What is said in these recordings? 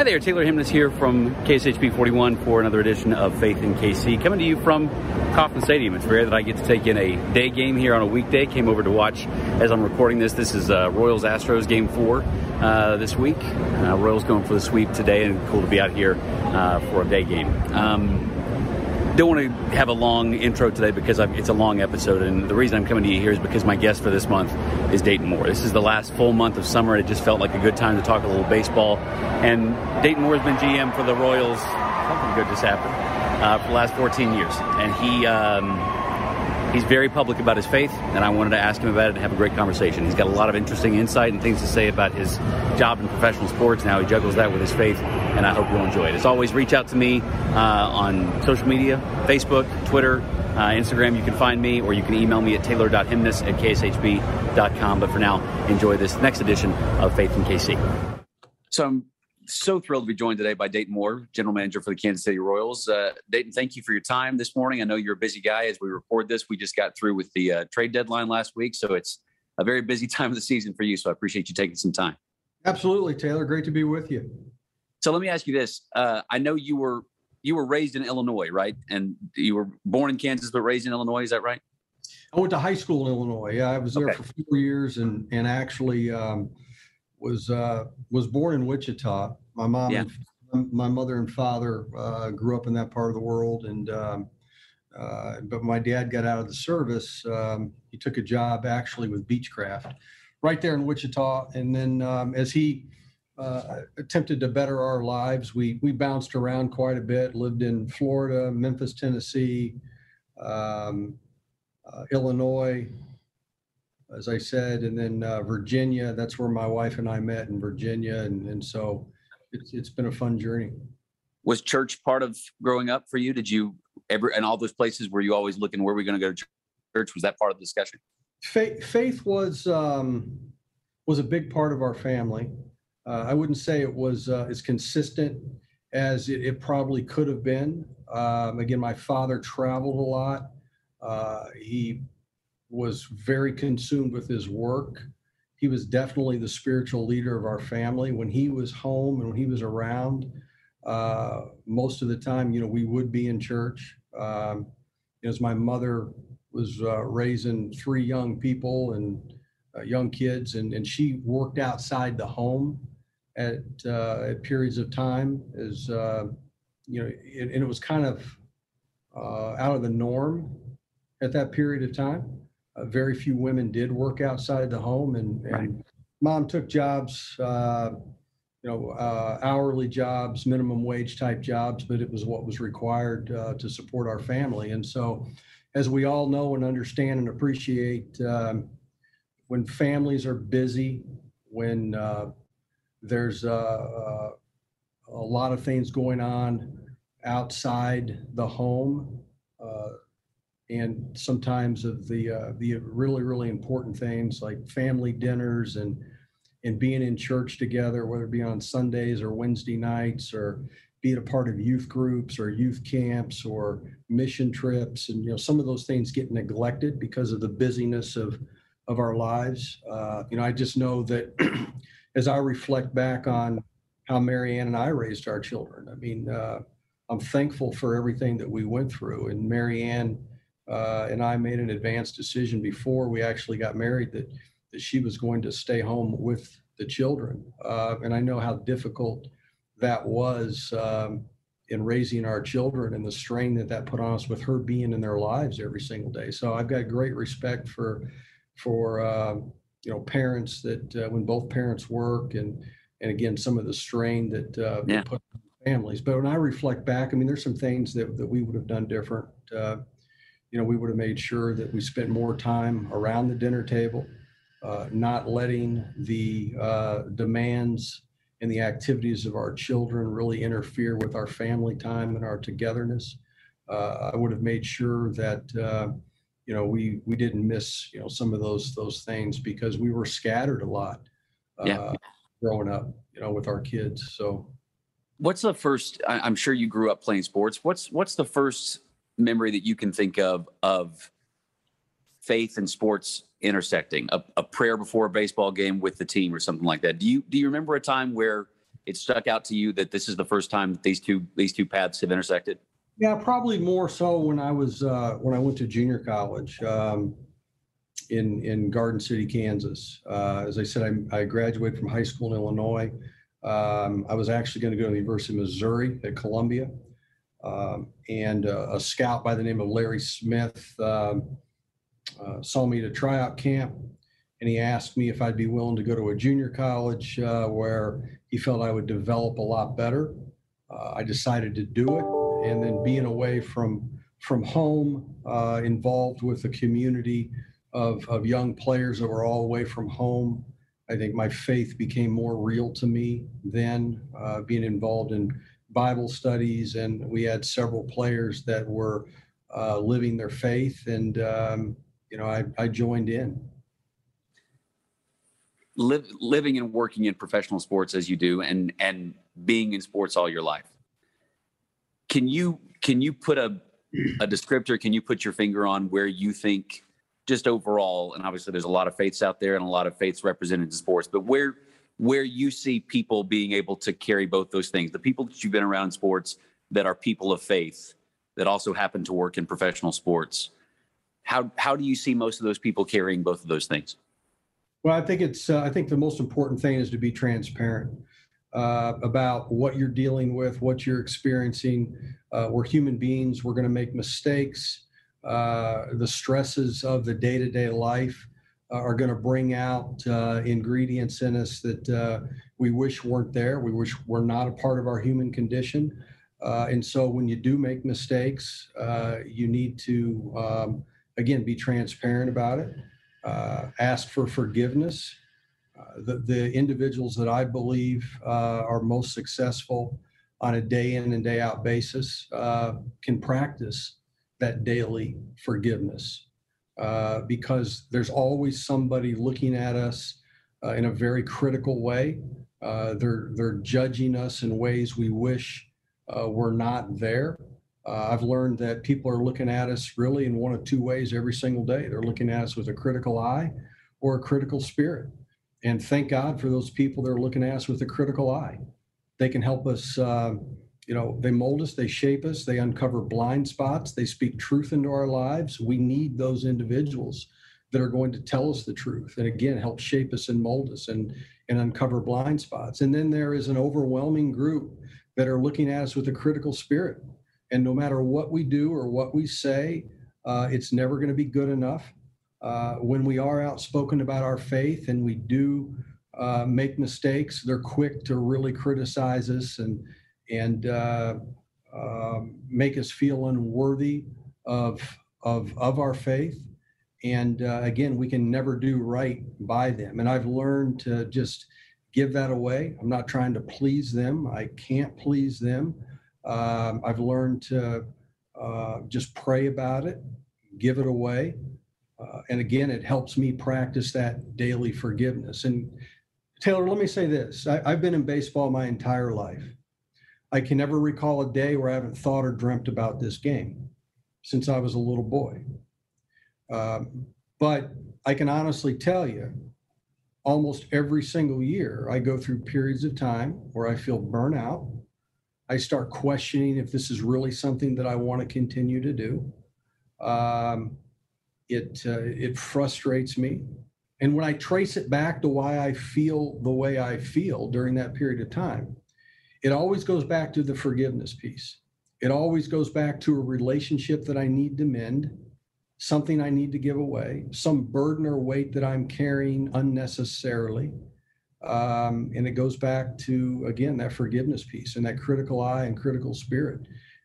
Hi there, Taylor Hemness here from KSHB 41 for another edition of Faith in KC. Coming to you from Kauffman Stadium. It's rare that I get to take in a day game here on a weekday. Came over to watch as I'm recording this. This is uh, Royals Astros game four uh, this week. Uh, Royals going for the sweep today, and cool to be out here uh, for a day game. Um, don't want to have a long intro today because I've, it's a long episode, and the reason I'm coming to you here is because my guest for this month is Dayton Moore. This is the last full month of summer, and it just felt like a good time to talk a little baseball. And Dayton Moore has been GM for the Royals. Something good just happened uh, for the last 14 years, and he. Um, He's very public about his faith, and I wanted to ask him about it and have a great conversation. He's got a lot of interesting insight and things to say about his job in professional sports and how he juggles that with his faith, and I hope you'll enjoy it. As always, reach out to me uh, on social media Facebook, Twitter, uh, Instagram. You can find me, or you can email me at taylor.hemness at kshb.com. But for now, enjoy this next edition of Faith in KC. So I'm so thrilled to be joined today by Dayton Moore, general manager for the Kansas City Royals. Uh, Dayton, thank you for your time this morning. I know you're a busy guy as we record this. We just got through with the uh, trade deadline last week, so it's a very busy time of the season for you. So I appreciate you taking some time. Absolutely, Taylor. Great to be with you. So let me ask you this: uh, I know you were you were raised in Illinois, right? And you were born in Kansas but raised in Illinois. Is that right? I went to high school in Illinois. Yeah, I was there okay. for four years, and and actually um, was uh, was born in Wichita. My mom, yeah. and, my mother and father uh, grew up in that part of the world, and um, uh, but my dad got out of the service. Um, he took a job actually with Beechcraft, right there in Wichita, and then um, as he uh, attempted to better our lives, we we bounced around quite a bit. Lived in Florida, Memphis, Tennessee, um, uh, Illinois, as I said, and then uh, Virginia. That's where my wife and I met in Virginia, and and so it's it's been a fun journey. Was church part of growing up for you? Did you ever and all those places were you always looking where are we going to go to church? Was that part of the discussion? Faith, faith was um, was a big part of our family. Uh, I wouldn't say it was uh, as consistent as it, it probably could have been. Um, again, my father traveled a lot. Uh, he was very consumed with his work he was definitely the spiritual leader of our family. When he was home and when he was around, uh, most of the time, you know, we would be in church. Um, as my mother was uh, raising three young people and uh, young kids, and, and she worked outside the home at, uh, at periods of time, as uh, you know, and, and, it was kind of uh, out of the norm at that period of time uh, very few women did work outside the home, and, and right. mom took jobs, uh, you know, uh, hourly jobs, minimum wage type jobs, but it was what was required uh, to support our family. And so, as we all know and understand and appreciate, um, when families are busy, when uh, there's uh, a lot of things going on outside the home and sometimes of the uh, the really really important things like family dinners and and being in church together, whether it be on Sundays or Wednesday nights or being a part of youth groups or youth camps or mission trips, and you know some of those things get neglected because of the busyness of of our lives. Uh, you know, I just know that as I reflect back on how Marianne and I raised our children, I mean, uh, I'm thankful for everything that we went through, and Marianne uh, and I made an advanced decision before we actually got married that that she was going to stay home with the children. Uh, and I know how difficult that was um, in raising our children and the strain that that put on us with her being in their lives every single day. So I've got great respect for for uh, you know parents that uh, when both parents work and and again some of the strain that uh, yeah. put families. But when I reflect back, I mean, there's some things that that we would have done different. Uh, you know, we would have made sure that we spent more time around the dinner table, uh, not letting the uh, demands and the activities of our children really interfere with our family time and our togetherness. Uh, I would have made sure that uh, you know we we didn't miss you know some of those those things because we were scattered a lot yeah. Uh, growing up, you know, with our kids. So, what's the first? I'm sure you grew up playing sports. What's what's the first memory that you can think of of faith and sports intersecting a, a, prayer before a baseball game with the team or something like that do you do you remember a time where it stuck out to you that this is the first time that these two these two paths have intersected? Yeah, probably more so when I was uh, when I went to junior college um, in in Garden City, Kansas. Uh, as I said, I, I, graduated from high school in Illinois. Um, I was actually going to go to the University of Missouri at Columbia, um, and uh, a scout by the name of Larry Smith um, uh, saw me at a tryout camp, and he asked me if I'd be willing to go to a junior college uh, where he felt I would develop a lot better. Uh, I decided to do it and then being away from from home, uh, involved with a community of, of young players that were all away from home. I think my faith became more real to me then, uh, being involved in Bible studies, and we had several players that were uh, living their faith, and um, you know, I, I joined in. Live, living and working in professional sports as you do, and and being in sports all your life, can you can you put a a descriptor? Can you put your finger on where you think just overall? And obviously, there's a lot of faiths out there and a lot of faiths represented in sports, but where where you see people being able to carry both those things, the people that you've been around in sports that are people of faith that also happen to work in professional sports. How how do you see most of those people carrying both of those things? Well, I think it's uh, I think the most important thing is to be transparent uh, about what you're dealing with, what you're experiencing. Uh, we're human beings. We're going to make mistakes. Uh, the stresses of the day to day life are going to bring out uh, ingredients in us that uh, we wish weren't there. We wish were not a part of our human condition. and so when you do make mistakes, you need to, um, again, be transparent about it, ask for forgiveness the, the individuals that I believe uh, are most successful on a day in and day out basis uh, can practice that daily forgiveness uh, because there's always somebody looking at us uh, in a very critical way. Uh, they're, they're judging us in ways we wish uh, were not there. I've learned that people are looking at us really in one of two ways every single day. They're looking at us with a critical eye or a critical spirit. And thank God for those people that are looking at us with a critical eye. They can help us, uh, you know, they mold us, they shape us, they uncover blind spots, they speak truth into our lives. We need those individuals that are going to tell us the truth and again help shape us and mold us and, and uncover blind spots. And then there is an overwhelming group that are looking at us with a critical spirit. And no matter what we do or what we say, uh, it's never going to be good enough uh, when we are outspoken about our faith and we do uh, make mistakes, they're quick to really criticize us and and uh, um, make us feel unworthy of of of our faith. And uh, again, we can never do right by them. And I've learned to just give that away. I'm not trying to please them. I can't please them. Um, I've learned to uh, just pray about it, give it away, uh, and again, it helps me practice that daily forgiveness. And Taylor, let me say this I, I've been in baseball my entire life. I can never recall a day where I haven't thought or dreamt about this game since I was a little boy. Um, but I can honestly tell you, almost every single year, I go through periods of time where I feel burnout. I start questioning if this is really something that I want to continue to do. Um, it uh, it frustrates me and when i trace it back to why i feel the way i feel during that period of time it always goes back to the forgiveness piece. It always goes back to a relationship that i need to mend something i need to give away some burden or weight that i'm carrying unnecessarily. Um, and it goes back to again that forgiveness piece and that critical eye and critical spirit.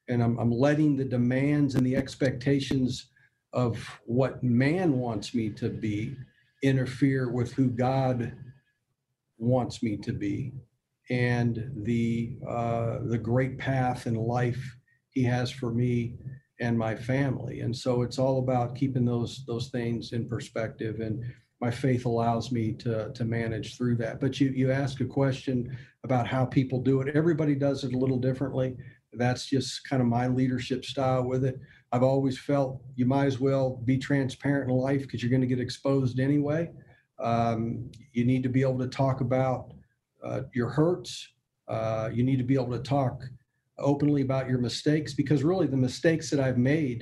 And i'm, I'm letting the demands and the expectations of what man wants me to be interfere with who God wants me to be and the uh, the great path in life he has for me and my family. And so it's all about keeping those those things in perspective and my faith allows me to to manage through that. But you you ask a question about how people do it. Everybody does it a little differently. That's just kind of my leadership style with it. I've always felt you might as well be transparent in life because you're going to get exposed anyway. Um, you need to be able to talk about uh, your hurts, Uh, you need to be able to talk openly about your mistakes because really the mistakes that I've made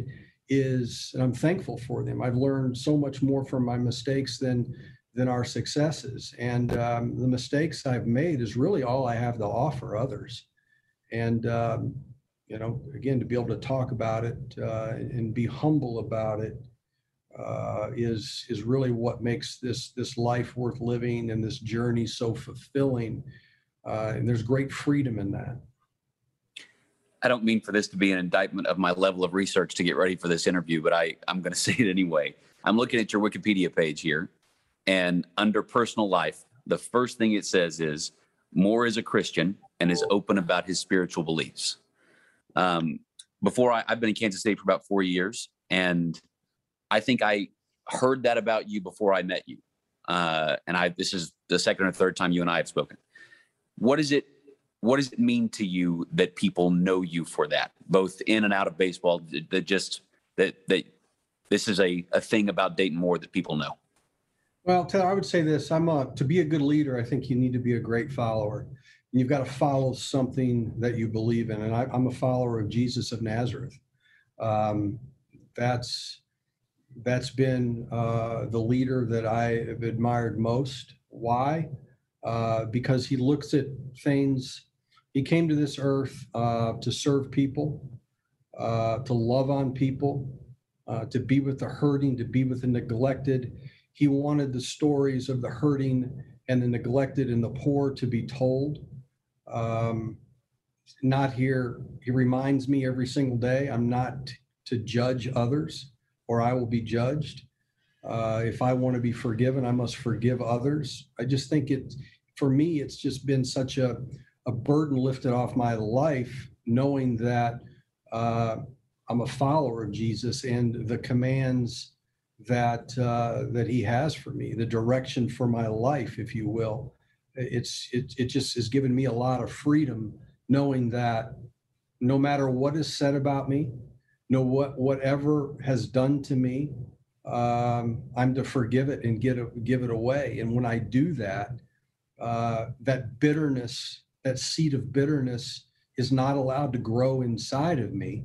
is, and I'm thankful for them. I've learned so much more from my mistakes than than our successes. And um, the mistakes I've made is really all I have to offer others. And um, you know, again, to be able to talk about it uh, and be humble about it uh, is is really what makes this this life worth living and this journey so fulfilling. Uh, and there's great freedom in that. I don't mean for this to be an indictment of my level of research to get ready for this interview, but I, I'm going to say it anyway. I'm looking at your Wikipedia page here, and under personal life, the first thing it says is Moore is a Christian and is open about his spiritual beliefs. Um, before I, I've been in Kansas State for about four years, and I think I heard that about you before I met you. Uh, and I this is the second or third time you and I have spoken. What is it? What does it mean to you that people know you for that, both in and out of baseball? That just that that this is a, a thing about Dayton Moore that people know. Well, Taylor, I would say this: I'm a, to be a good leader. I think you need to be a great follower And you've got to follow something that you believe in. And I, am a follower of Jesus of Nazareth. Um, that's that's been uh, the leader that I have admired most. Why? Uh, because he looks at things. He came to this earth uh, to serve people, uh, to love on people, uh, to be with the hurting, to be with the neglected. He wanted the stories of the hurting and the neglected and the poor to be told um, not here. He reminds me every single day I'm not to judge others or I will be judged. Uh, if I want to be forgiven, I must forgive others. I just think it, for me, it's just been such a, a burden lifted off my life, knowing that uh, I'm a follower of Jesus and the commands that uh, that He has for me, the direction for my life, if you will it's it, it just has given me a lot of freedom knowing that no matter what is said about me no what whatever has done to me um, i'm to forgive it and get it give it away and when i do that uh, that bitterness that seed of bitterness is not allowed to grow inside of me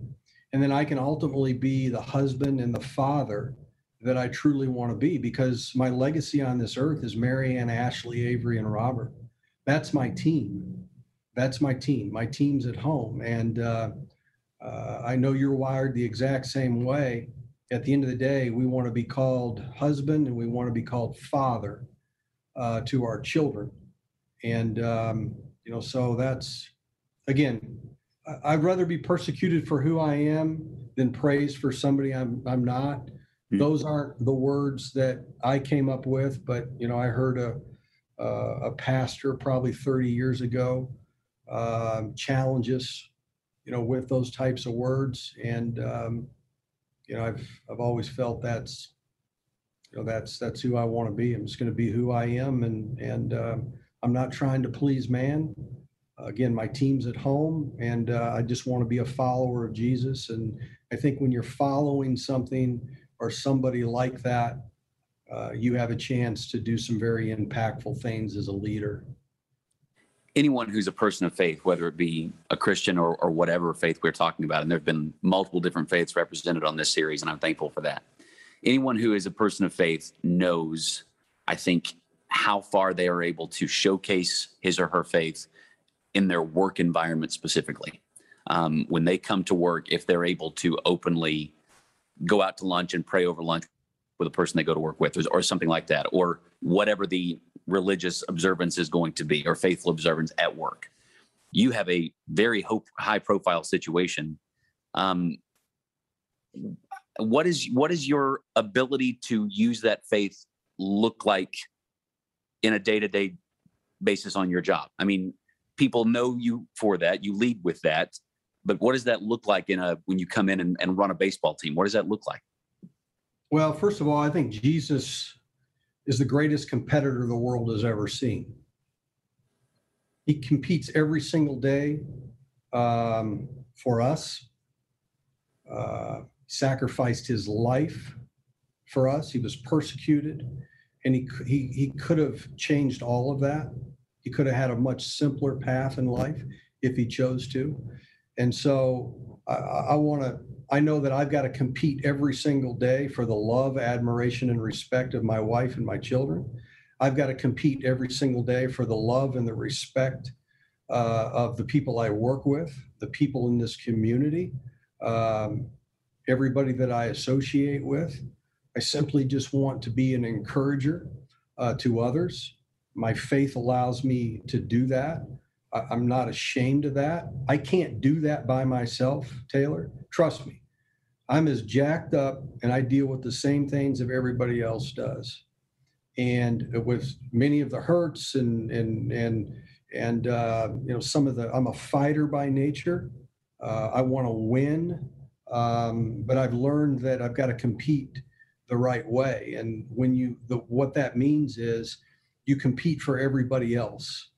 and then i can ultimately be the husband and the father that I truly want to be because my legacy on this earth is Marianne, Ashley, Avery, and Robert. That's my team. That's my team. My team's at home. And uh, uh, I know you're wired the exact same way. At the end of the day, we want to be called husband and we want to be called father uh, to our children. And, um, you know, so that's, again, I'd rather be persecuted for who I am than praised for somebody I'm, I'm not Hmm. Those aren't the words that I came up with, but you know, I heard a uh, a pastor probably 30 years ago um, challenge us, you know, with those types of words, and um, you know, I've I've always felt that's you know that's that's who I want to be. I'm just going to be who I am, and and um, I'm not trying to please man. Again, my team's at home, and uh, I just want to be a follower of Jesus. And I think when you're following something or somebody like that, uh, you have a chance to do some very impactful things as a leader. Anyone who's a person of faith, whether it be a Christian or, or whatever faith we're talking about, and there have been multiple different faiths represented on this series, and I'm thankful for that. Anyone who is a person of faith knows, I think, how far they are able to showcase his or her faith in their work environment specifically. Um, when they come to work, if they're able to openly go out to lunch and pray over lunch with a person they go to work with or, or something like that or whatever the religious observance is going to be or faithful observance at work you have a very hope, high profile situation um, what is what is your ability to use that faith look like in a day-to-day basis on your job i mean people know you for that you lead with that but what does that look like in a when you come in and, and run a baseball team? What does that look like? Well, first of all, I think Jesus is the greatest competitor the world has ever seen. He competes every single day um, for us. Uh, sacrificed his life for us. He was persecuted, and he he he could have changed all of that. He could have had a much simpler path in life if he chose to. And so I, I want to, I know that I've got to compete every single day for the love, admiration, and respect of my wife and my children. I've got to compete every single day for the love and the respect uh, of the people I work with, the people in this community, um, everybody that I associate with. I simply just want to be an encourager uh, to others. My faith allows me to do that. I'm not ashamed of that. I can't do that by myself, Taylor. Trust me. I'm as jacked up and I deal with the same things that everybody else does. And with many of the hurts and and and and uh, you know some of the I'm a fighter by nature. Uh, I want to win, um, but I've learned that I've got to compete the right way. And when you the what that means is you compete for everybody else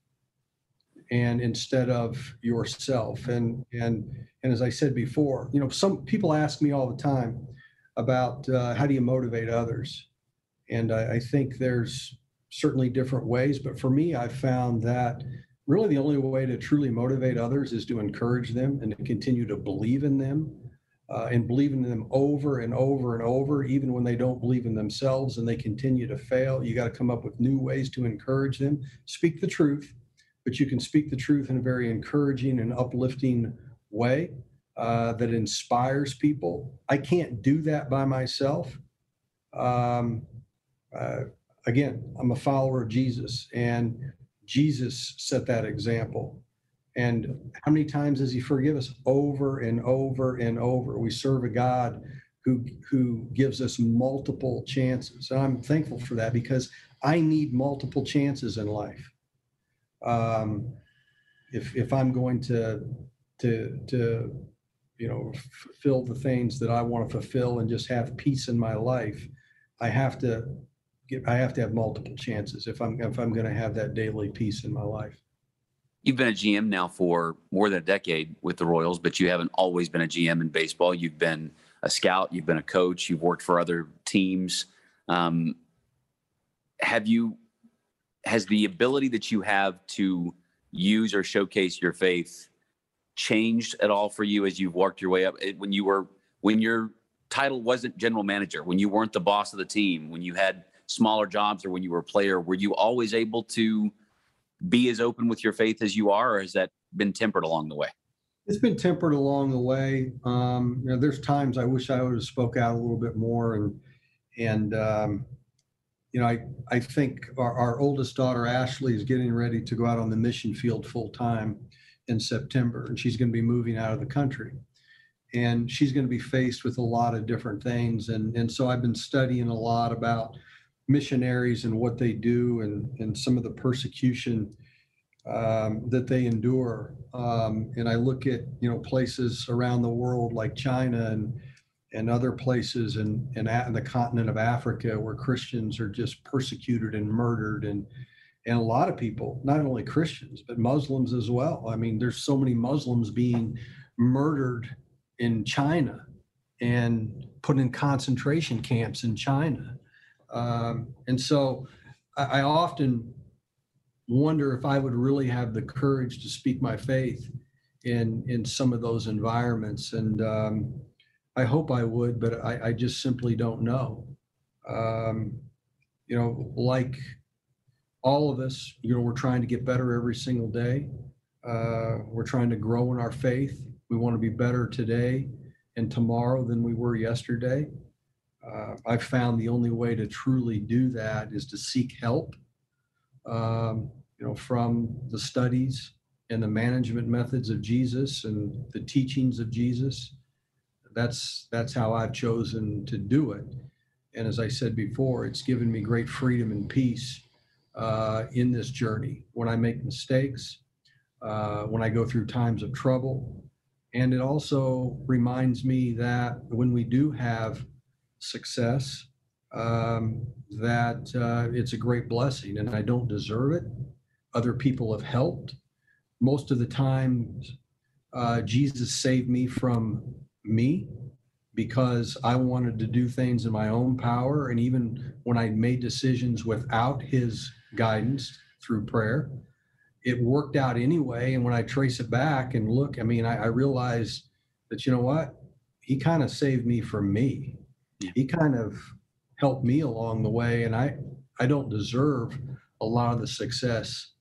and instead of yourself. And and and as i said before you know some people ask me all the time about uh, how do you motivate others? And I, I think there's certainly different ways but for me i found that really the only way to truly motivate others is to encourage them and to continue to believe in them uh, and believe in them over and over and over even when they don't believe in themselves and they continue to fail. You got to come up with new ways to encourage them. Speak the truth but you can speak the truth in a very encouraging and uplifting way uh, that inspires people. I can't do that by myself. Um, uh, again, I'm a follower of Jesus, and Jesus set that example. And how many times does He forgive us? Over and over and over. We serve a God who who gives us multiple chances, and I'm thankful for that because I need multiple chances in life um, if if I'm going to to to you know fulfill the things that I want to fulfill and just have peace in my life, I have to get I have to have multiple chances if I'm if I'm going to have that daily peace in my life. You've been a GM now for more than a decade with the Royals, but you haven't always been a GM in baseball. You've been a scout, you've been a coach, you've worked for other teams. Um, have you has the ability that you have to use or showcase your faith changed at all for you as you've worked your way up? When you were when your title wasn't general manager when you weren't the boss of the team when you had smaller jobs or when you were a player were you always able to be as open with your faith as you are or has that been tempered along the way? It's been tempered along the way. Um, you know there's times i wish i would have spoke out a little bit more and and um, you know, I, I think our, our oldest daughter, Ashley, is getting ready to go out on the mission field full time in September, and she's going to be moving out of the country. And she's going to be faced with a lot of different things. And, and so I've been studying a lot about missionaries and what they do and, and some of the persecution um, that they endure. Um, and I look at, you know, places around the world like China and and other places in, in, in, the continent of Africa where Christians are just persecuted and murdered and and a lot of people, not only Christians, but Muslims as well. I mean, there's so many Muslims being murdered in China and put in concentration camps in China. Um, and so I, I often wonder if I would really have the courage to speak my faith in in some of those environments. And um, I hope I would, but I, I just simply don't know. Um, you know, like all of us, you know, we're trying to get better every single day. Uh, we're trying to grow in our faith. We want to be better today and tomorrow than we were yesterday. Uh, I've found the only way to truly do that is to seek help, um, you know, from the studies and the management methods of Jesus and the teachings of Jesus that's that's how I've chosen to do it. And as I said before, it's given me great freedom and peace uh, in this journey. When I make mistakes, uh, when I go through times of trouble, and it also reminds me that when we do have success, um, that uh, it's a great blessing, and I don't deserve it. Other people have helped. Most of the time, uh, Jesus saved me from me because I wanted to do things in my own power. And even when I made decisions without his guidance through prayer, it worked out anyway. And when I trace it back and look, I mean, I, I realize that you know what, he kind of saved me from me. Yeah. He kind of helped me along the way, and I I don't deserve a lot of the success,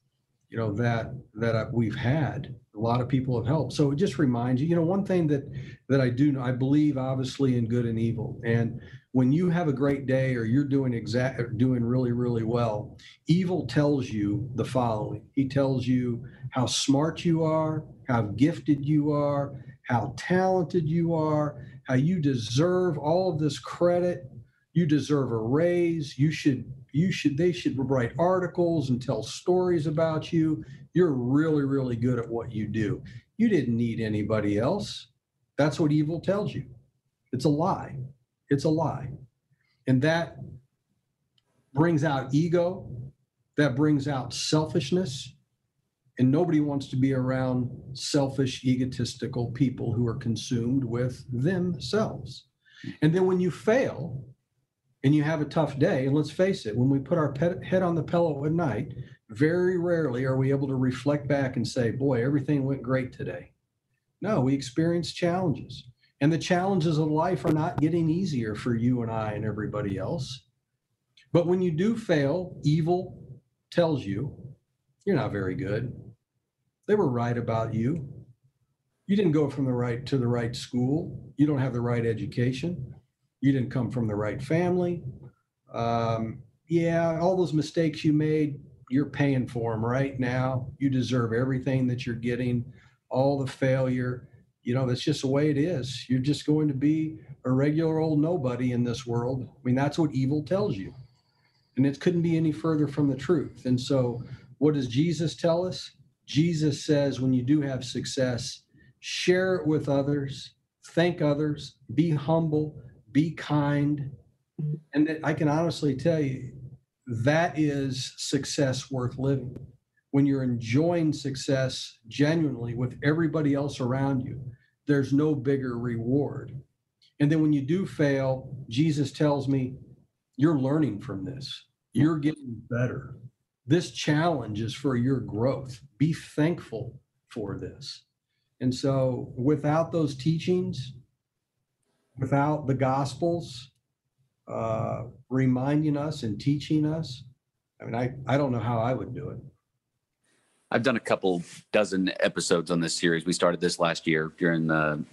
you know that that we've had. A lot of people have helped. So it just reminds you, you know, one thing that that I do, I believe obviously in good and evil, and when you have a great day or you're doing exact doing really really well evil tells you the following he tells you how smart you are how gifted you are how talented you are how you deserve all of this credit you deserve a raise you should you should they should write articles and tell stories about you you're really really good at what you do you didn't need anybody else that's what evil tells you it's a lie it's a lie. And that brings out ego, that brings out selfishness. And nobody wants to be around selfish, egotistical people who are consumed with themselves. And then when you fail and you have a tough day, and let's face it, when we put our head on the pillow at night, very rarely are we able to reflect back and say, boy, everything went great today. No, we experience challenges. And the challenges of life are not getting easier for you and I and everybody else. But when you do fail, evil tells you you're not very good. They were right about you. You didn't go from the right to the right school. You don't have the right education. You didn't come from the right family. Um, yeah, all those mistakes you made, you're paying for them right now. You deserve everything that you're getting, all the failure you know, that's just the way it is. You're just going to be a regular old nobody in this world. I mean, that's what evil tells you. And it couldn't be any further from the truth. And so, what does Jesus tell us? Jesus says, when you do have success, share it with others, thank others, be humble, be kind. And I can honestly tell you, that is success worth living. When you're enjoying success genuinely with everybody else around you, there's no bigger reward. And then when you do fail, Jesus tells me, you're learning from this, you're getting better. This challenge is for your growth. Be thankful for this. And so, without those teachings, without the Gospels uh, reminding us and teaching us, I mean, I, I don't know how I would do it. I've done a couple dozen episodes on this series. We started this last year during the,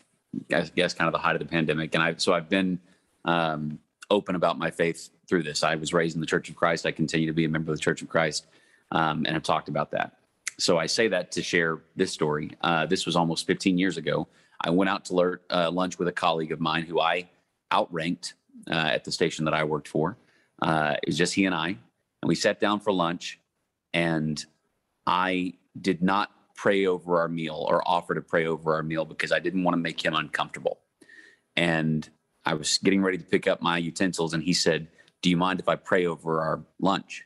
I guess, kind of the height of the pandemic, and I so I've been um, open about my faith through this. I was raised in the Church of Christ. I continue to be a member of the Church of Christ, um, and have talked about that. So I say that to share this story. Uh, this was almost 15 years ago. I went out to uh, lunch with a colleague of mine who I outranked uh, at the station that I worked for. Uh, it was just he and I, and we sat down for lunch, and I did not pray over our meal or offer to pray over our meal because I didn't want to make him uncomfortable. And I was getting ready to pick up my utensils and he said, "Do you mind if I pray over our lunch?"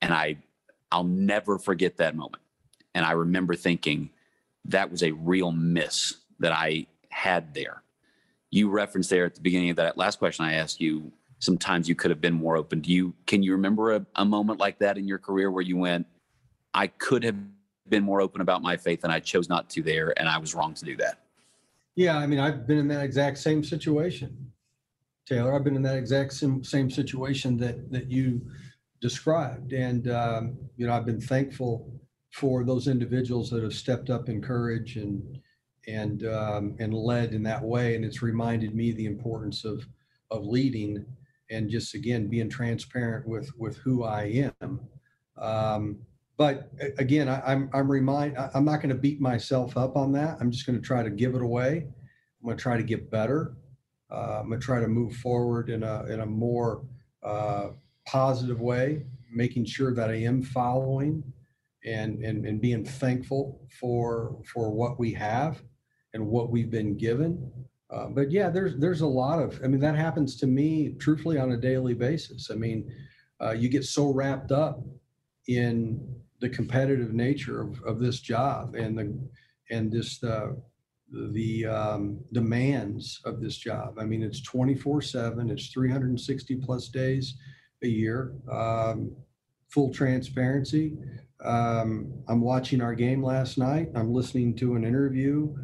And I I'll never forget that moment. And I remember thinking that was a real miss that I had there. You referenced there at the beginning of that last question I asked you, sometimes you could have been more open. Do you can you remember a, a moment like that in your career where you went, I could have been more open about my faith and I chose not to there and I was wrong to do that. Yeah, I mean, I've been in that exact same situation. Taylor, I've been in that exact same, same situation that that you described and um, you know, I've been thankful for those individuals that have stepped up in courage and and um, and led in that way and it's reminded me the importance of of leading and just again being transparent with with who I am. Um, but again, I, am I'm, I'm remind I'm not going to beat myself up on that. I'm just going to try to give it away. I'm going to try to get better. Uh, I'm going to try to move forward in a in a more uh, positive way, making sure that I am following and and and being thankful for for what we have and what we've been given. Uh, but yeah, there's there's a lot of I mean that happens to me truthfully on a daily basis. I mean, uh, you get so wrapped up in the competitive nature of, of this job and the and this uh, the um, demands of this job. I mean, it's 24 7, it's 360 plus days a year. Um, full transparency. Um, I'm watching our game last night. I'm listening to an interview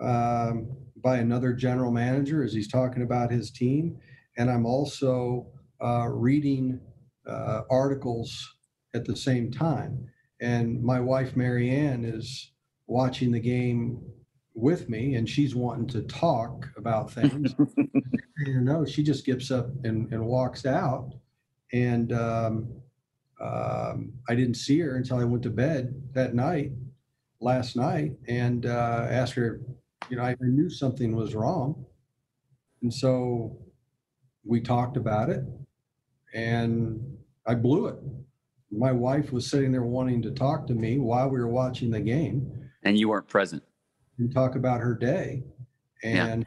um, by another general manager as he's talking about his team. And I'm also uh, reading uh, articles at the same time. And my wife, Marianne, is watching the game with me and she's wanting to talk about things. you know, she just gets up and, and walks out. And um, um, I didn't see her until I went to bed that night, last night, and uh, asked her, you know, I knew something was wrong. And so we talked about it and I blew it. My wife was sitting there wanting to talk to me while we were watching the game. And you weren't present. And talk about her day. And yeah.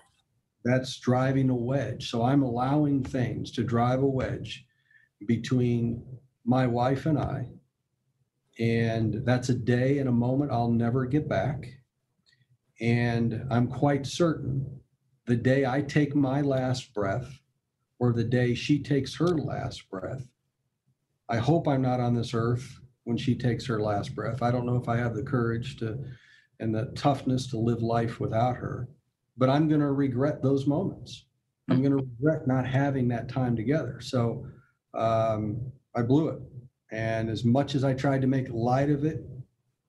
that's driving a wedge. So I'm allowing things to drive a wedge between my wife and I. And that's a day and a moment I'll never get back. And I'm quite certain the day I take my last breath or the day she takes her last breath, I hope I'm not on this earth when she takes her last breath. I don't know if I have the courage to and the toughness to live life without her, but I'm going to regret those moments. I'm going to regret not having that time together. So um, I blew it. And as much as I tried to make light of it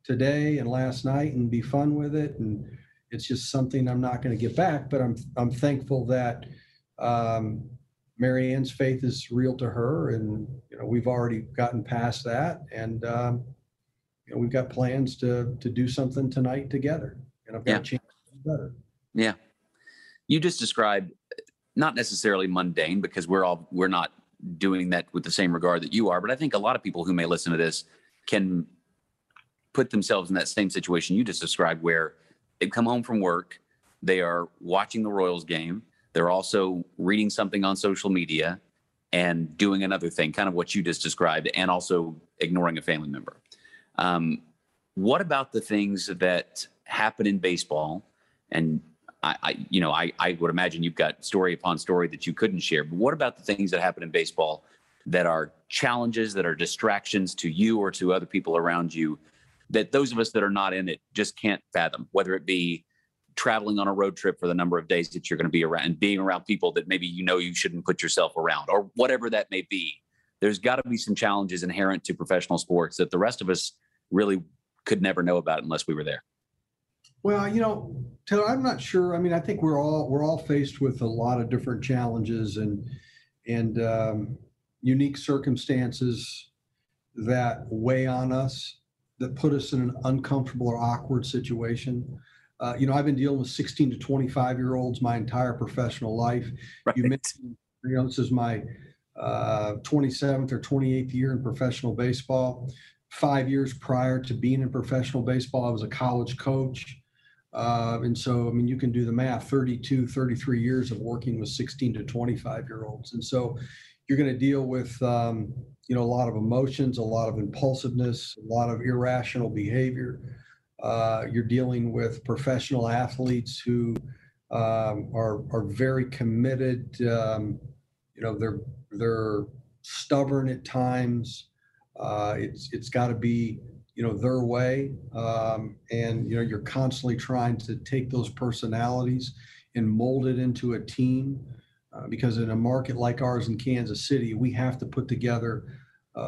today and last night and be fun with it, and it's just something I'm not going to get back. But I'm I'm thankful that um, Marianne's faith is real to her, and you know we've already gotten past that, and um, you know we've got plans to to do something tonight together, and I've got yeah. a chance to do better. Yeah, you just described not necessarily mundane because we're all we're not doing that with the same regard that you are, but I think a lot of people who may listen to this can put themselves in that same situation you just described, where they've come home from work, they are watching the Royals game they're also reading something on social media and doing another thing, kind of what you just described, and also ignoring a family member. Um, what about the things that happen in baseball? And I, I, you know, I, I would imagine you've got story upon story that you couldn't share. But what about the things that happen in baseball that are challenges, that are distractions to you or to other people around you, that those of us that are not in it just can't fathom? Whether it be traveling on a road trip for the number of days that you're going to be around and being around people that maybe you know you shouldn't put yourself around or whatever that may be there's got to be some challenges inherent to professional sports that the rest of us really could never know about unless we were there well you know taylor i'm not sure i mean i think we're all we're all faced with a lot of different challenges and and um, unique circumstances that weigh on us that put us in an uncomfortable or awkward situation uh, you know, I've been dealing with 16 to 25 year olds my entire professional life. Right. You mentioned, you know, this is my uh, 27th or 28th year in professional baseball. Five years prior to being in professional baseball, I was a college coach. Uh, and so, I mean, you can do the math 32, 33 years of working with 16 to 25 year olds. And so, you're going to deal with, um, you know, a lot of emotions, a lot of impulsiveness, a lot of irrational behavior. Uh, you're dealing with professional athletes who um, are are very committed. Um, you know, they're they're stubborn at times. Uh, it's it's got to be you know their way, um, and you know you're constantly trying to take those personalities and mold it into a team. Uh, because in a market like ours in Kansas City, we have to put together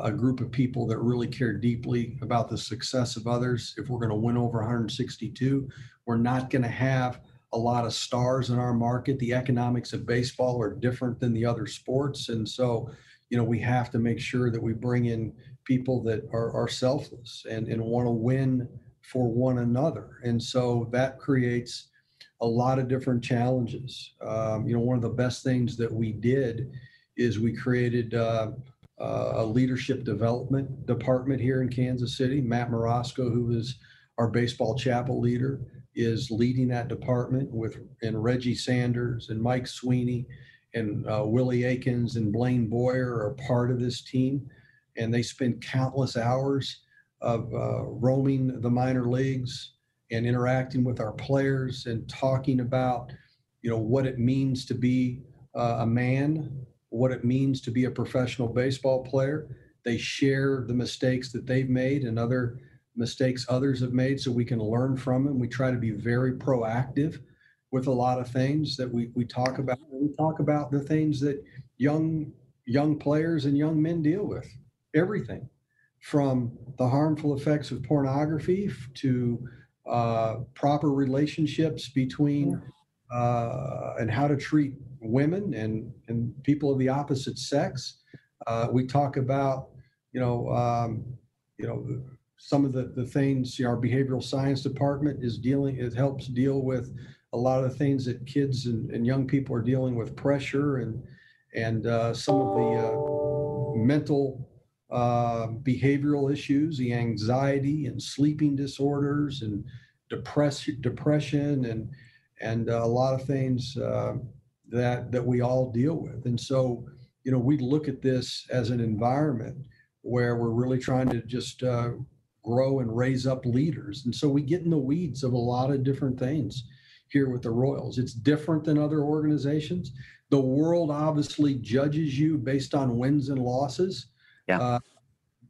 a group of people that really care deeply about the success of others. If we're going to win over 162, we're not going to have a lot of stars in our market. The economics of baseball are different than the other sports. And so, you know, we have to make sure that we bring in people that are, are selfless and, and want to win for one another. And so that creates a lot of different challenges. Um, you know, one of the best things that we did is we created uh, a leadership development department here in Kansas City. Matt Morosco, who is our baseball chapel leader, is leading that department with and Reggie Sanders and Mike Sweeney and uh, Willie Aikens and Blaine Boyer are part of this team, and they spend countless hours of uh, roaming the minor leagues and interacting with our players and talking about, you know, what it means to be uh, a man what it means to be a professional baseball player They share the mistakes that they've made and other mistakes others have made so we can learn from them. We try to be very proactive with a lot of things that we, we talk about. We talk about the things that young young players and young men deal with. Everything from the harmful effects of pornography to uh, proper relationships between uh, and how to treat women and, and people of the opposite sex. Uh, we talk about, you know, um, you know, some of the, the things you know, our behavioral science department is dealing, it helps deal with a lot of the things that kids and, and young people are dealing with pressure and, and uh, some of the uh, mental uh, behavioral issues, the anxiety and sleeping disorders and depression, depression and, and a lot of things uh, that, that we all deal with. And so, you know, we look at this as an environment where we're really trying to just uh, grow and raise up leaders. And so we get in the weeds of a lot of different things here with the Royals. It's different than other organizations. The world obviously judges you based on wins and losses. Yeah. Uh,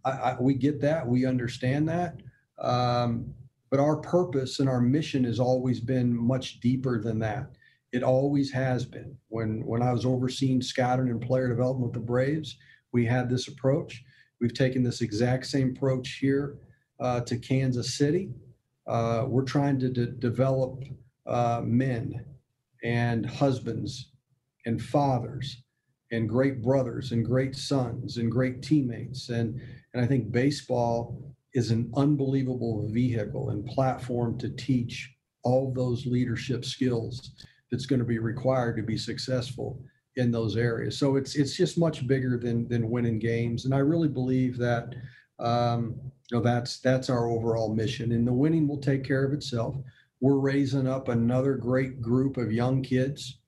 I, I, we get that. We understand that. Um, but our purpose and our mission has always been much deeper than that. It always has been. When when I was overseeing scouting and player development with the Braves, we had this approach. We've taken this exact same approach here uh, to Kansas City. Uh, we're trying to de- develop uh, men and husbands and fathers and great brothers and great sons and great teammates. And, and I think baseball is an unbelievable vehicle and platform to teach all those leadership skills that's going to be required to be successful in those areas. So it's it's just much bigger than than winning games, and I really believe that um, you know that's that's our overall mission, and the winning will take care of itself. We're raising up another great group of young kids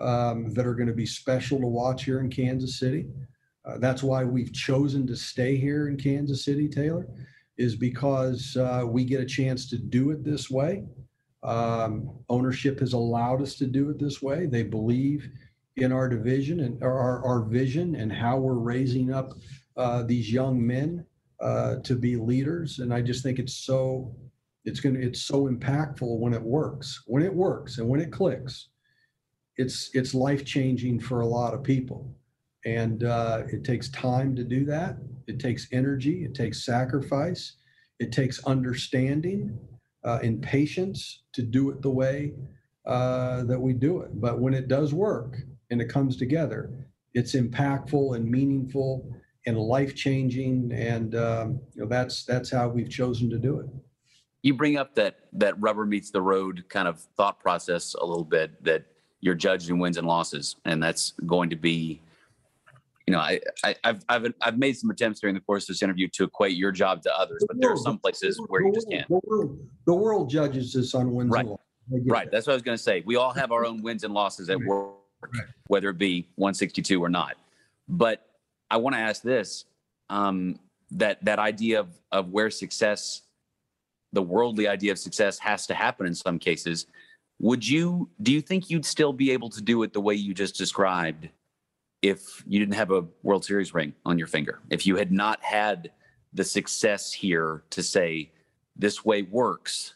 um, that are going to be special to watch here in Kansas City. Uh, that's why we've chosen to stay here in Kansas City, Taylor, is because uh, we get a chance to do it this way. Um, ownership has allowed us to do it this way. They believe in our division and our, our vision and how we're raising up uh, these young men uh, to be leaders. And I just think it's so it's going to it's so impactful when it works. When it works and when it clicks, it's it's life changing for a lot of people. And uh, it takes time to do that. It takes energy. It takes sacrifice. It takes understanding uh, and patience to do it the way uh, that we do it. But when it does work and it comes together, it's impactful and meaningful and life changing. And um, you know, that's that's how we've chosen to do it. You bring up that that rubber meets the road kind of thought process a little bit. That you're judged in wins and losses, and that's going to be you know, I, I, have I've, I've made some attempts during the course of this interview to equate your job to others, but there are some places where you just can't. The world, the world judges this on wins right. and losses. Right. That. That's what I was going to say. We all have our own wins and losses at work, right. whether it be 162 or not. But I want to ask this: um, that that idea of of where success, the worldly idea of success, has to happen in some cases. Would you? Do you think you'd still be able to do it the way you just described? if you didn't have a World Series ring on your finger, if you had not had the success here to say this way works.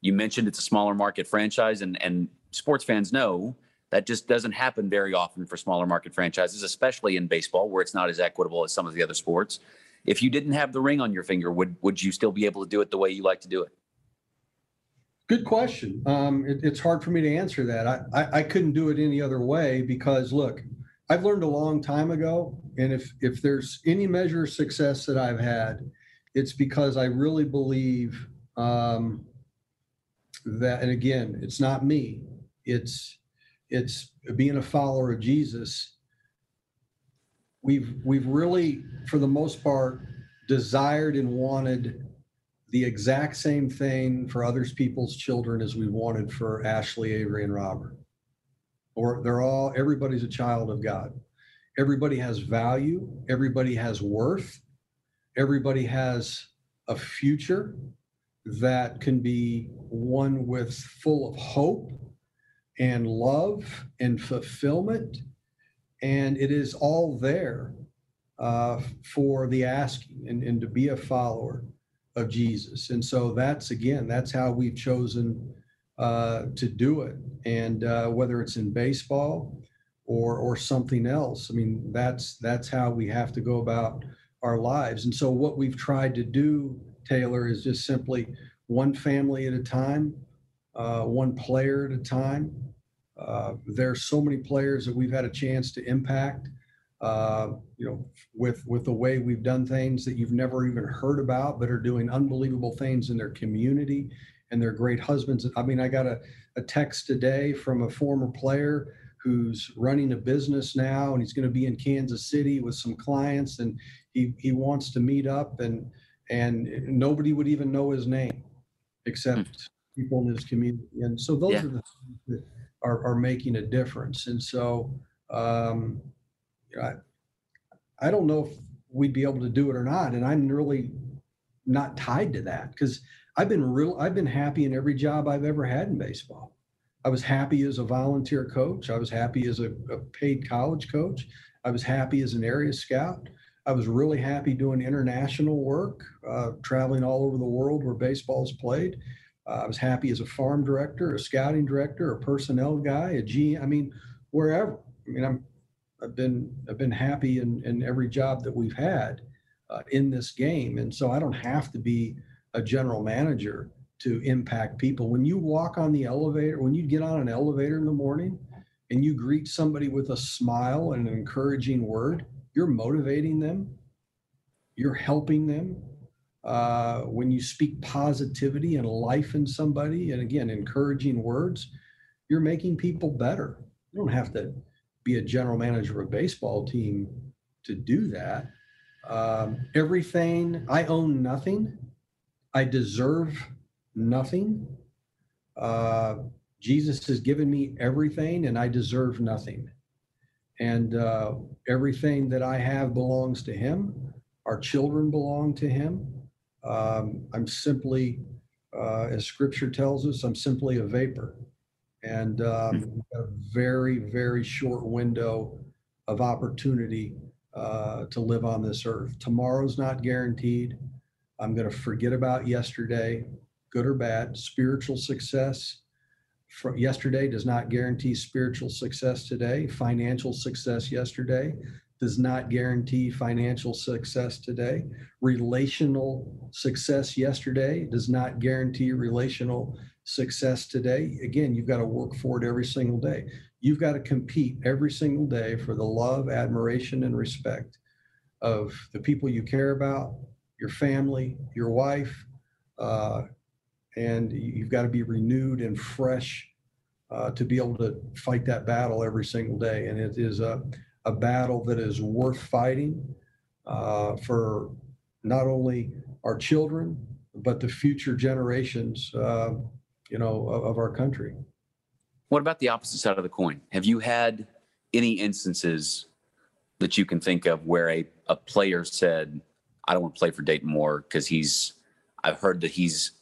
You mentioned it's a smaller market franchise, and and sports fans know that just doesn't happen very often for smaller market franchises, especially in baseball where it's not as equitable as some of the other sports. If you didn't have the ring on your finger, would would you still be able to do it the way you like to do it? Good question. Um, it, it's hard for me to answer that. I, I, I couldn't do it any other way because look, I've learned a long time ago, and if if there's any measure of success that I've had, it's because I really believe um, that. And again, it's not me. It's it's being a follower of Jesus. We've we've really, for the most part, desired and wanted the exact same thing for others people's children as we wanted for Ashley, Avery, and Robert. Or they're all everybody's a child of God. Everybody has value, everybody has worth, everybody has a future that can be one with full of hope and love and fulfillment. And it is all there uh, for the asking and, and to be a follower of Jesus. And so that's again, that's how we've chosen uh, to do it. And uh, whether it's in baseball or or something else, I mean, that's that's how we have to go about our lives. And so what we've tried to do, Taylor, is just simply one family at a time, uh, one player at a time. Uh, there's so many players that we've had a chance to impact uh, you know, with with the way we've done things that you've never even heard about, but are doing unbelievable things in their community, and they're great husbands. I mean, I got a, a text today from a former player who's running a business now, and he's going to be in Kansas City with some clients, and he he wants to meet up, and and nobody would even know his name except hmm. people in his community, and so those yeah. are the things that are, are making a difference, and so. Um, I, I don't know if we'd be able to do it or not. And I'm really not tied to that because I've been real, I've been happy in every job I've ever had in baseball. I was happy as a volunteer coach. I was happy as a, a paid college coach. I was happy as an area scout. I was really happy doing international work, uh, traveling all over the world where baseball's played. Uh, I was happy as a farm director, a scouting director, a personnel guy, a G. I mean, wherever. I mean, I'm I've been I've been happy in, in every job that we've had uh, in this game, and so I don't have to be a general manager to impact people. When you walk on the elevator, when you get on an elevator in the morning, and you greet somebody with a smile and an encouraging word, you're motivating them, you're helping them. Uh, when you speak positivity and life in somebody, and again, encouraging words, you're making people better. You don't have to be a general manager of a baseball team to do that. Um, everything, I own nothing. I deserve nothing. Uh, Jesus has given me everything and I deserve nothing. And uh, everything that I have belongs to Him. Our children belong to Him. Um, I'm simply, uh, as Scripture tells us, I'm simply a vapor and um, a very, very short window of opportunity uh, to live on this earth. Tomorrow's not guaranteed. I'm going to forget about yesterday, good or bad. Spiritual success from yesterday does not guarantee spiritual success today. Financial success yesterday does not guarantee financial success today. Relational success yesterday does not guarantee relational success today. Again, you've got to work for it every single day. You've got to compete every single day for the love, admiration, and respect of the people you care about, your family, your wife, uh, and you've got to be renewed and fresh uh, to be able to fight that battle every single day. And it is a, a battle that is worth fighting uh, for not only our children, but the future generations uh, you know, of, of our country. What about the opposite side of the coin? Have you had any instances that you can think of where a, a player said, I don't want to play for Dayton Moore because he's, I've heard that he's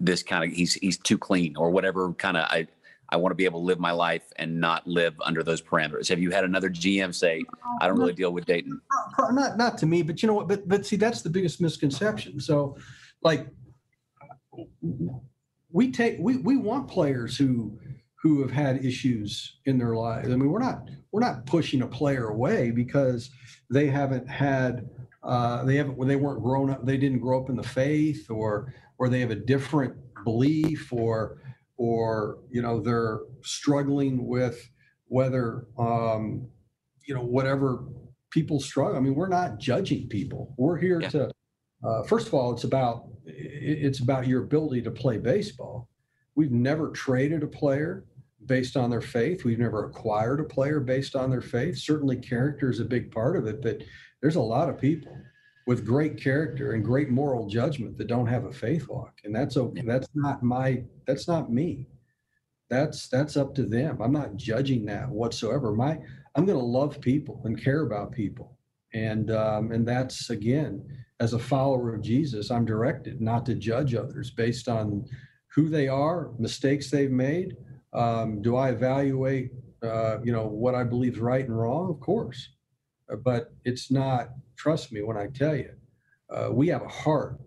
this kind of, he's, he's too clean or whatever kind of, I, I want to be able to live my life and not live under those parameters. Have you had another GM say, I don't really deal with Dayton? Not, not to me, but you know what, but, but see, that's the biggest misconception. So like we take we we want players who who have had issues in their lives. I mean, we're not we're not pushing a player away because they haven't had uh, they haven't they weren't grown up they didn't grow up in the faith or or they have a different belief or or you know they're struggling with whether um, you know whatever people struggle. I mean, we're not judging people. We're here yeah. to uh, first of all, it's about it's about your ability to play baseball. We've never traded a player based on their faith. We've never acquired a player based on their faith. Certainly, character is a big part of it, but there's a lot of people with great character and great moral judgment that don't have a faith walk, and that's okay. That's not my. That's not me. That's that's up to them. I'm not judging that whatsoever. My I'm going to love people and care about people, and um, and that's again as a follower of Jesus, I'm directed not to judge others based on who they are, mistakes they've made. Um, do I evaluate, uh, you know, what I believe is right and wrong? Of course. uh, but it's not. Trust me when I tell you, uh, we have a heart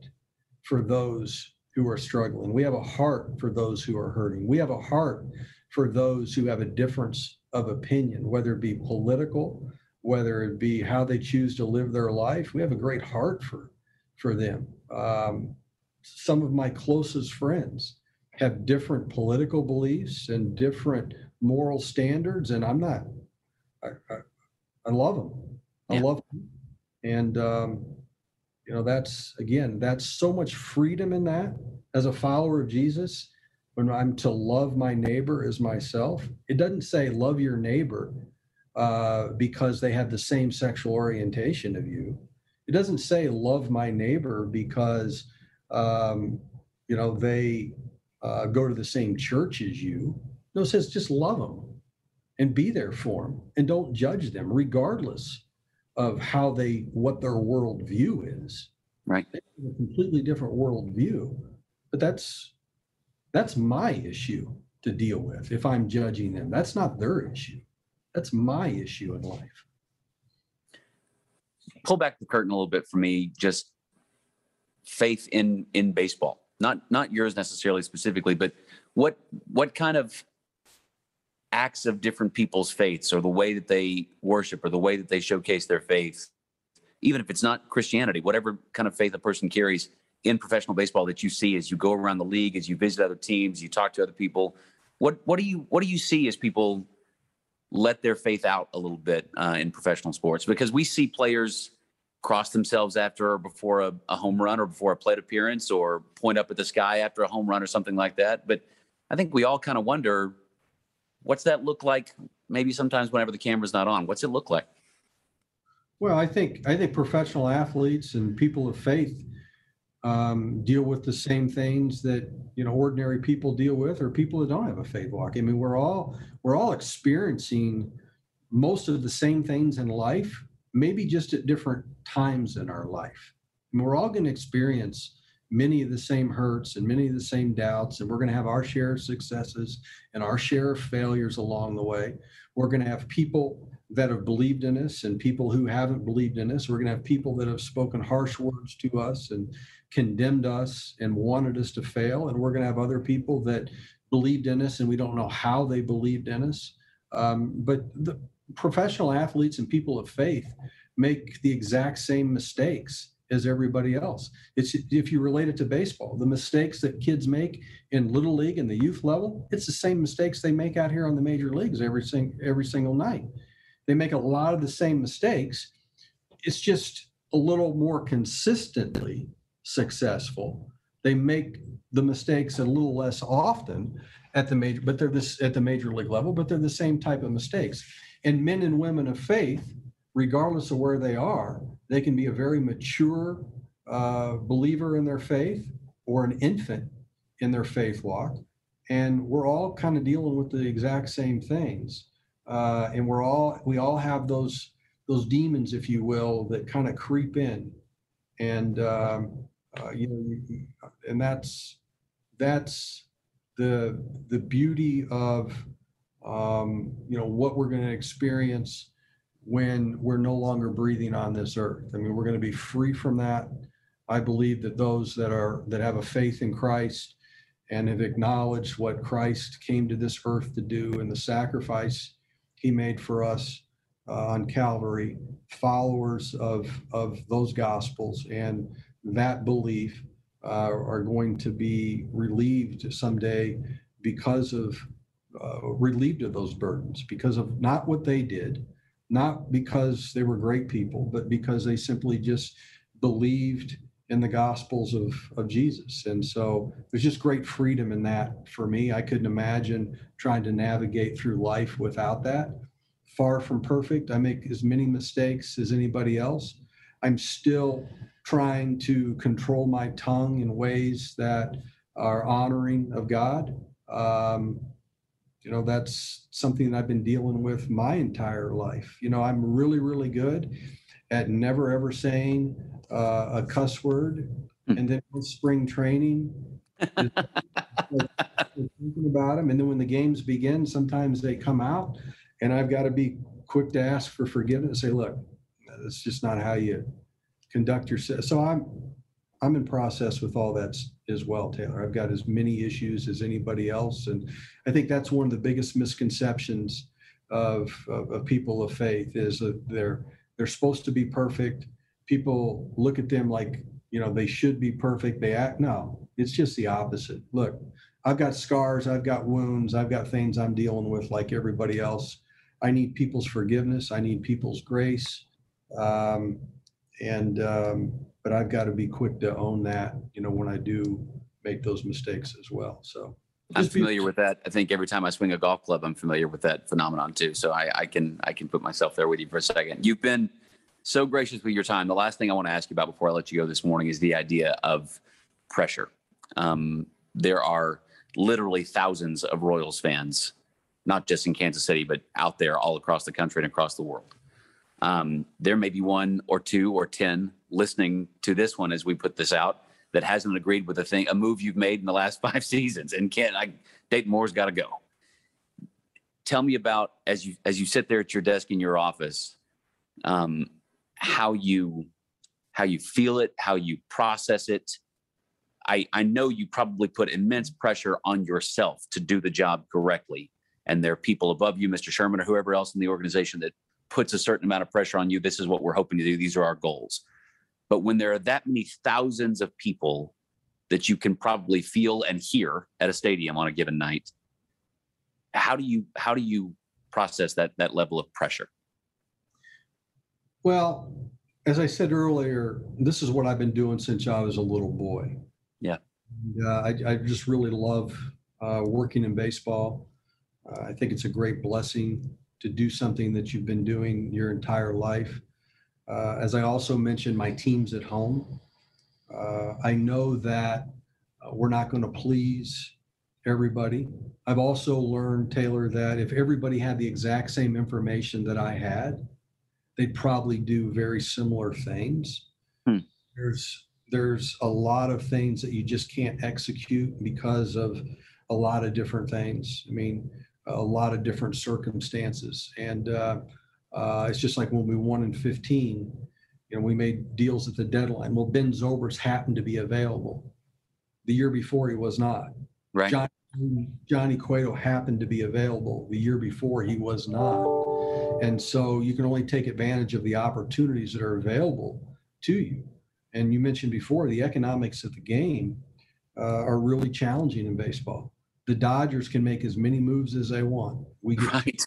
for those who are struggling. We have a heart for those who are hurting. We have a heart for those who have a difference of opinion, whether it be political, whether it be how they choose to live their life. We have a great heart for for them. Um, some of my closest friends have different political beliefs and different moral standards, and I'm not. I, I, I love them. I yeah. love them, and um, you know that's again that's so much freedom in that as a follower of Jesus. When I'm to love my neighbor as myself, it doesn't say love your neighbor uh, because they have the same sexual orientation of you. It doesn't say love my neighbor because um, you know they uh, go to the same church as you. No, it says just love them and be there for them and don't judge them regardless of how they what their worldview is. Right. a completely different worldview, but that's that's my issue to deal with if I'm judging them. That's not their issue. That's my issue in life. Pull back the curtain a little bit for me. Just faith in in baseball not not yours necessarily specifically, but what what kind of acts of different people's faiths or the way that they worship or the way that they showcase their faith, even if it's not Christianity, whatever kind of faith a person carries in professional baseball that you see as you go around the league, as you visit other teams, you talk to other people. What what do you what do you see as people let their faith out a little bit uh, in professional sports? Because we see players cross themselves after or before a, a, home run or before a plate appearance or point up at the sky after a home run or something like that. But I think we all kind of wonder what's that look like maybe sometimes whenever the camera's not on? What's it look like? Well, I think I think professional athletes and people of faith um, deal with the same things that you know ordinary people deal with, or people that don't have a faith walk. I mean, we're all we're all experiencing most of the same things in life, maybe just at different times in our life. And we're all going to experience many of the same hurts and many of the same doubts, and we're going to have our share of successes and our share of failures along the way. We're going to have people that have believed in us and people who haven't believed in us. We're going to have people that have spoken harsh words to us and condemned us and wanted us to fail. And we're going to have other people that believed in us and we don't know how they believed in us. Um, but the professional athletes and people of faith make the exact same mistakes as everybody else. It's if you relate it to baseball, the mistakes that kids make in little league and the youth level, it's the same mistakes they make out here on the major leagues every sing, every single night. They make a lot of the same mistakes. It's just a little more consistently successful. They make the mistakes a little less often at the major, but they're this at the major league level, but they're the same type of mistakes. And men and women of faith regardless of where they are, they can be a very mature uh, believer in their faith or an infant in their faith walk. And we're all kind of dealing with the exact same things. Uh, and we're all, we all have those, those demons, if you will, that kind of creep in. And, um, uh, you know, and that's, that's the, the beauty of, um, you know, what we're going to experience when we're no longer breathing on this earth. I mean, we're going to be free from that. I believe that those that are that have a faith in Christ and have acknowledged what Christ came to this earth to do and the sacrifice he made for us uh, on Calvary, followers of of those gospels and that belief uh, are going to be relieved someday because of uh, relieved of those burdens because of not what they did not because they were great people, but because they simply just believed in the gospels of, of Jesus. And so there's just great freedom in that for me. I couldn't imagine trying to navigate through life without that. Far from perfect. I make as many mistakes as anybody else. I'm still trying to control my tongue in ways that are honoring of God. Um, you know that's something that i've been dealing with my entire life you know i'm really really good at never ever saying uh, a cuss word hmm. and then with spring training thinking about them and then when the games begin sometimes they come out and i've got to be quick to ask for forgiveness say look it's just not how you conduct yourself. So I'm I'm in process with all that as well, Taylor. I've got as many issues as anybody else, and I think that's one of the biggest misconceptions of, of, of people of faith is that they're they're supposed to be perfect. People look at them like you know they should be perfect. They act no, it's just the opposite. Look, I've got scars, I've got wounds, I've got things I'm dealing with like everybody else. I need people's forgiveness. I need people's grace. Um, and um, but I've got to be quick to own that, you know, when I do make those mistakes as well. So I'm familiar be- with that. I think every time I swing a golf club, I'm familiar with that phenomenon too. So I, I can I can put myself there with you for a second. You've been so gracious with your time. The last thing I want to ask you about before I let you go this morning is the idea of pressure. Um, there are literally thousands of Royals fans, not just in Kansas City, but out there all across the country and across the world. Um, there may be one or two or 10 listening to this one as we put this out that hasn't agreed with a thing, a move you've made in the last five seasons. And can't, I, Dayton Moore's got to go. Tell me about as you as you sit there at your desk in your office, um, how you how you feel it, how you process it. I I know you probably put immense pressure on yourself to do the job correctly, and there are people above you, Mr. Sherman, or whoever else in the organization that puts a certain amount of pressure on you. This is what we're hoping to do. These are our goals. But when there are that many thousands of people that you can probably feel and hear at a stadium on a given night, how do you how do you process that that level of pressure? Well, as I said earlier, this is what I've been doing since I was a little boy. Yeah. Uh, I, I, just really love uh, working in baseball. Uh, I think it's a great blessing to do something that you've been doing your entire life. Uh, as I also mentioned, my team's at home. Uh, I know that uh, we're not going to please everybody. I've also learned, Taylor, that if everybody had the exact same information that I had, they'd probably do very similar things. Hmm. There's there's a lot of things that you just can't execute because of a lot of different things. I mean, a lot of different circumstances. And uh, uh, it's just like when we won in 15, you know, we made deals at the deadline. Well, Ben Zobrist happened to be available. The year before, he was not. Right. Johnny, Johnny Cueto happened to be available. The year before, he was not. And so you can only take advantage of the opportunities that are available to you. And you mentioned before the economics of the game uh, are really challenging in baseball the Dodgers can make as many moves as they want. We get, right.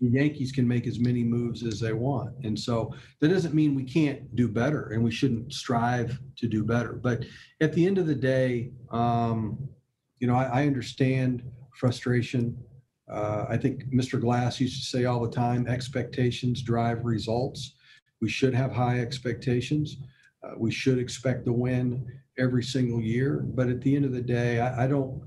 The Yankees can make as many moves as they want. And so that doesn't mean we can't do better and we shouldn't strive to do better. But at the end of the day, um, you know, I, I understand frustration. Uh, I think Mr. Glass used to say all the time expectations drive results. We should have high expectations. Uh, we should expect to win every single year. But at the end of the day, I, I don't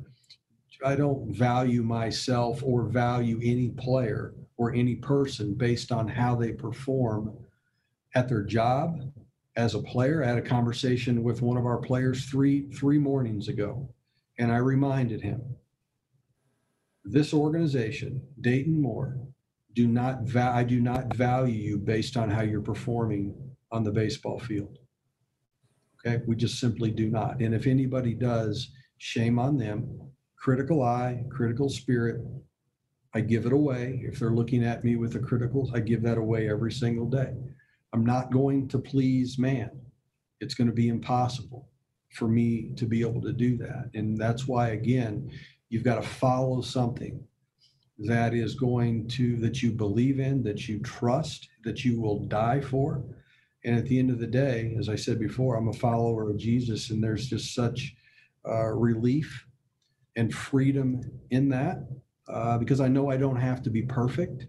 I don't value myself or value any player or any person based on how they perform at their job as a player. I had a conversation with one of our players three three mornings ago, and I reminded him this organization, Dayton Moore, do not va- I do not value you based on how you're performing on the baseball field. Okay, we just simply do not. And if anybody does, shame on them critical eye, critical spirit. I give it away. If they're looking at me with a critical, I give that away every single day. I'm not going to please man. It's going to be impossible for me to be able to do that. And that's why, again, you've got to follow something that is going to, that you believe in, that you trust, that you will die for. And at the end of the day, as I said before, I'm a follower of Jesus, and there's just such uh, relief and freedom in that uh, because I know I don't have to be perfect.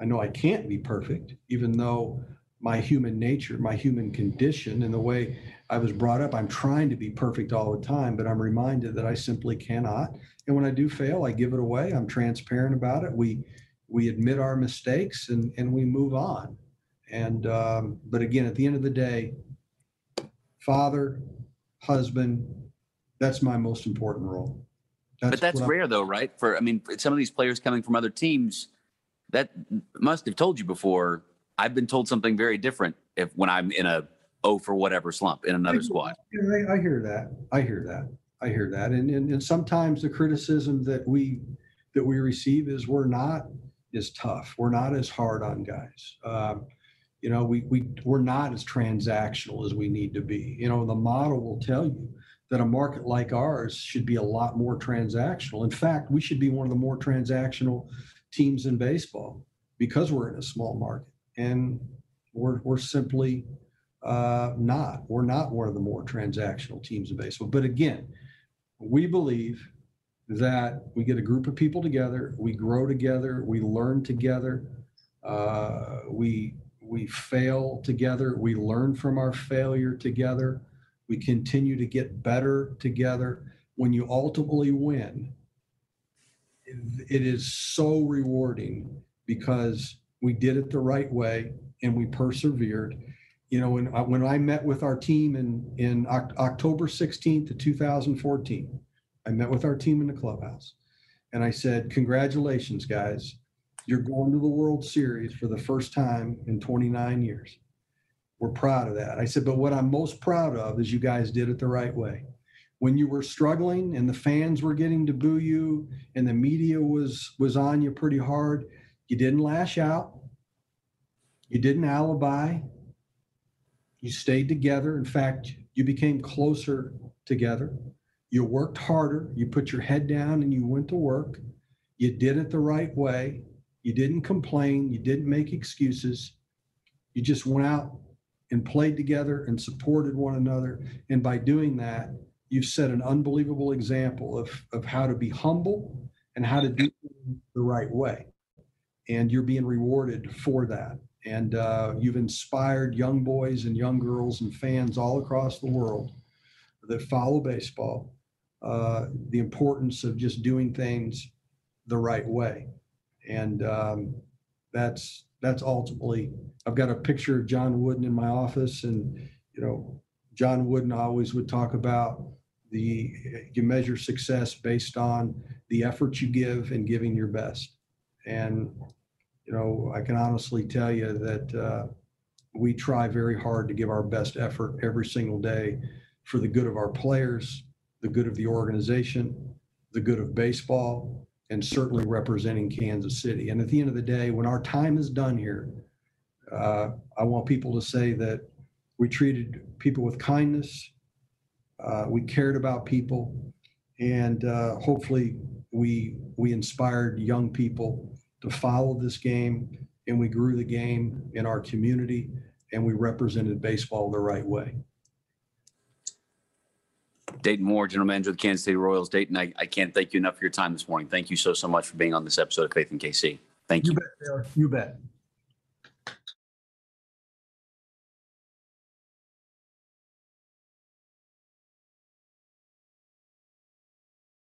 I know I can't be perfect, even though my human nature, my human condition, and the way I was brought up, I'm trying to be perfect all the time, but I'm reminded that I simply cannot. And when I do fail, I give it away. I'm transparent about it. We we admit our mistakes and and we move on. And um, but again, at the end of the day, father, husband, that's my most important role. That's but that's rare, though, right? For I mean, some of these players coming from other teams, that must have told you before. I've been told something very different if when I'm in a oh for whatever slump in another squad. Yeah, I, I hear that. I hear that. I hear that. And, and, and sometimes the criticism that we, that we receive is we're not as tough. We're not as hard on guys. Um, you know, we, we, we're not as transactional as we need to be. You know, the model will tell you that a market like ours should be a lot more transactional. In fact, we should be one of the more transactional teams in baseball because we're in a small market. And we're, we're simply uh, not. We're not one of the more transactional teams in baseball. But again, we believe that we get a group of people together, we grow together, we learn together, uh, we we fail together, we learn from our failure together, we continue to get better together. When you ultimately win, it is so rewarding because we did it the right way and we persevered you know, when I, when I met with our team in in October 16th of 2014, I met with our team in the clubhouse, and I said, "Congratulations, guys! You're going to the World Series for the first time in 29 years. We're proud of that." I said, "But what I'm most proud of is you guys did it the right way. When you were struggling and the fans were getting to boo you and the media was was on you pretty hard, you didn't lash out. You didn't alibi." You stayed together. In fact, you became closer together. You worked harder. You put your head down and you went to work. You did it the right way. You didn't complain. You didn't make excuses. You just went out and played together and supported one another. And by doing that, you've set an unbelievable example of, of how to be humble and how to do the right way. And you're being rewarded for that. And uh, you've inspired young boys and young girls and fans all across the world that follow baseball uh, the importance of just doing things the right way. And um, that's that's ultimately. I've got a picture of John Wooden in my office, and you know, John Wooden always would talk about the you measure success based on the effort you give and giving your best. And you know, I can honestly tell you that uh, we try very hard to give our best effort every single day for the good of our players, the good of the organization, the good of baseball, and certainly representing Kansas City. And at the end of the day, when our time is done here, uh, I want people to say that we treated people with kindness, uh, we cared about people, and uh, hopefully we we inspired young people to follow this game and we grew the game in our community and we represented baseball the right way. Dayton Moore, General Manager of the Kansas City Royals. Dayton, I, I can't thank you enough for your time this morning. Thank you so, so much for being on this episode of Faith in KC. Thank you. You bet. You bet.